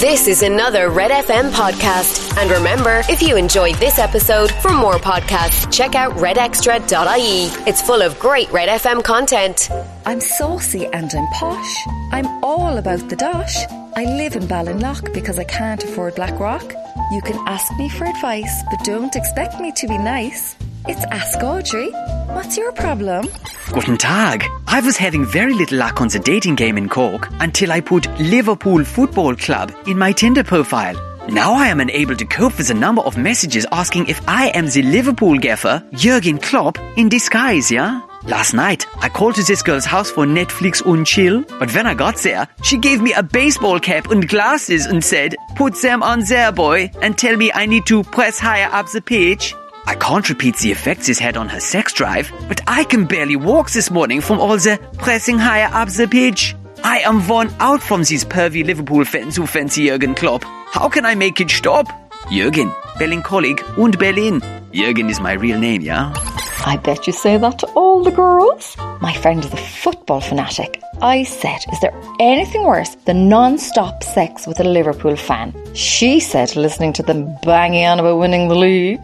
This is another Red FM podcast. And remember, if you enjoyed this episode, for more podcasts, check out redextra.ie. It's full of great Red FM content. I'm saucy and I'm posh. I'm all about the dosh. I live in Ballinlough because I can't afford Blackrock. You can ask me for advice, but don't expect me to be nice. It's Ask Audrey. What's your problem? Guten Tag. I was having very little luck on the dating game in Cork until I put Liverpool Football Club in my Tinder profile. Now I am unable to cope with a number of messages asking if I am the Liverpool gaffer, Jurgen Klopp, in disguise, yeah? Last night, I called to this girl's house for Netflix and chill, but when I got there, she gave me a baseball cap and glasses and said, put them on there, boy, and tell me I need to press higher up the page. I can't repeat the effects this had on her sex drive, but I can barely walk this morning from all the pressing higher up the pitch. I am worn out from these pervy Liverpool fans who fancy Jurgen Klopp. How can I make it stop? Jürgen, Berlin-Kolleg und Berlin. Jürgen is my real name, yeah? I bet you say that to all the girls. My friend is a football fanatic. I said, is there anything worse than non-stop sex with a Liverpool fan? She said, listening to them banging on about winning the league.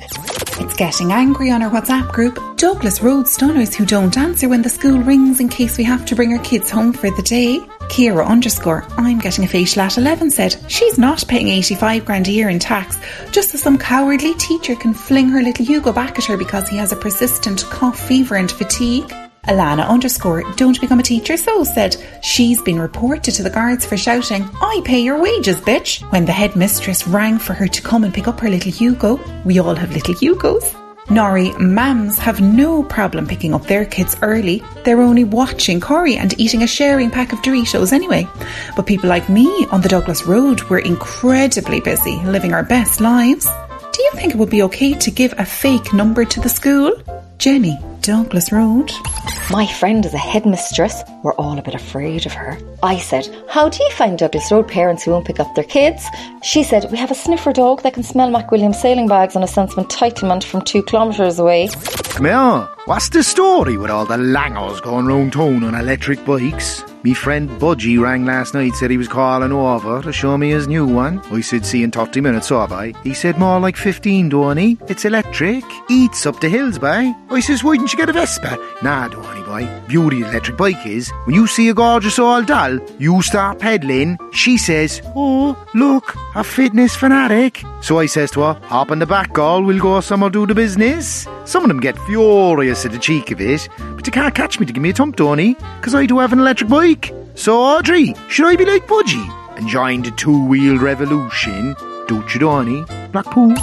It's getting angry on our WhatsApp group. Douglas Road stunners who don't answer when the school rings in case we have to bring our kids home for the day. Kira underscore, I'm getting a facial at 11 said she's not paying 85 grand a year in tax just so some cowardly teacher can fling her little Hugo back at her because he has a persistent cough, fever and fatigue. Alana underscore, don't become a teacher so said she's been reported to the guards for shouting, I pay your wages, bitch, when the headmistress rang for her to come and pick up her little Hugo. We all have little Hugos. Nori mums have no problem picking up their kids early. They're only watching Corrie and eating a sharing pack of Doritos anyway. But people like me on the Douglas Road were incredibly busy living our best lives. Do you think it would be okay to give a fake number to the school? Jenny, Douglas Road. My friend is a headmistress. We're all a bit afraid of her. I said, How do you find Douglas Road parents who won't pick up their kids? She said, We have a sniffer dog that can smell McWilliams sailing bags on a sense of entitlement from two kilometres away. Come here. What's the story with all the langos going round town on electric bikes? Me friend Budgie rang last night, said he was calling over to show me his new one. I said, see in 30 minutes, so by. He said, more like 15, don't he? It's electric. Eats up the hills, by. I says, why didn't you get a Vespa? Nah, don't he, boy. Beauty electric bike is, when you see a gorgeous old doll, you start pedaling, she says, oh, look, a fitness fanatic. So I says to her, hop on the back, girl, we'll go somewhere do the business. Some of them get furious at the cheek of it, but you can't catch me to give me a thump, Tony, because I do have an electric bike. So, Audrey, should I be like Budgie and join the two-wheeled revolution? Don't you, Donny? Blackpool.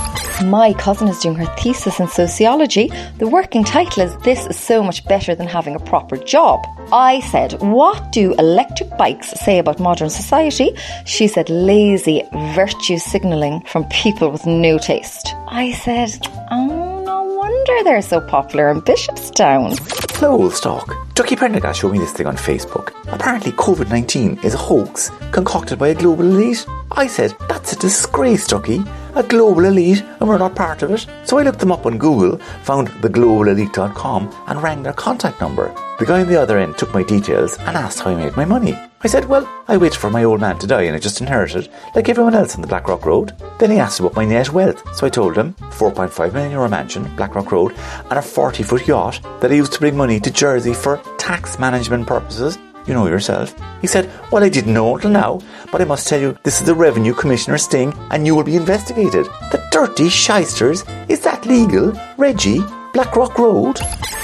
My cousin is doing her thesis in sociology. The working title is This is so much better than having a proper job. I said, What do electric bikes say about modern society? She said, Lazy virtue signalling from people with no taste. I said, Oh, no wonder they're so popular in Bishopstown. Hello, Stock. Ducky Prendergast showed me this thing on Facebook. Apparently, COVID 19 is a hoax concocted by a global elite. I said, That's a disgrace, Ducky. A global elite, and we're not part of it. So I looked them up on Google, found theglobalelite.com, and rang their contact number. The guy on the other end took my details and asked how I made my money. I said, Well, I waited for my old man to die and I just inherited, like everyone else on the Blackrock Road. Then he asked about my net wealth, so I told him 4.5 million euro mansion, Blackrock Road, and a 40 foot yacht that I used to bring money to Jersey for tax management purposes. You know yourself. He said, Well, I didn't know until now, but I must tell you, this is the Revenue Commissioner's sting and you will be investigated. The dirty shysters, is that legal? Reggie, Blackrock Road?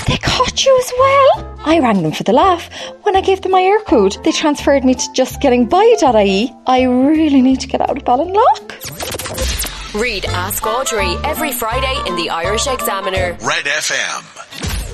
They caught you as well? I rang them for the laugh. When I gave them my Eircode, they transferred me to justgettingby.ie. I really need to get out of Ballinlough. Read Ask Audrey every Friday in the Irish Examiner. Red FM.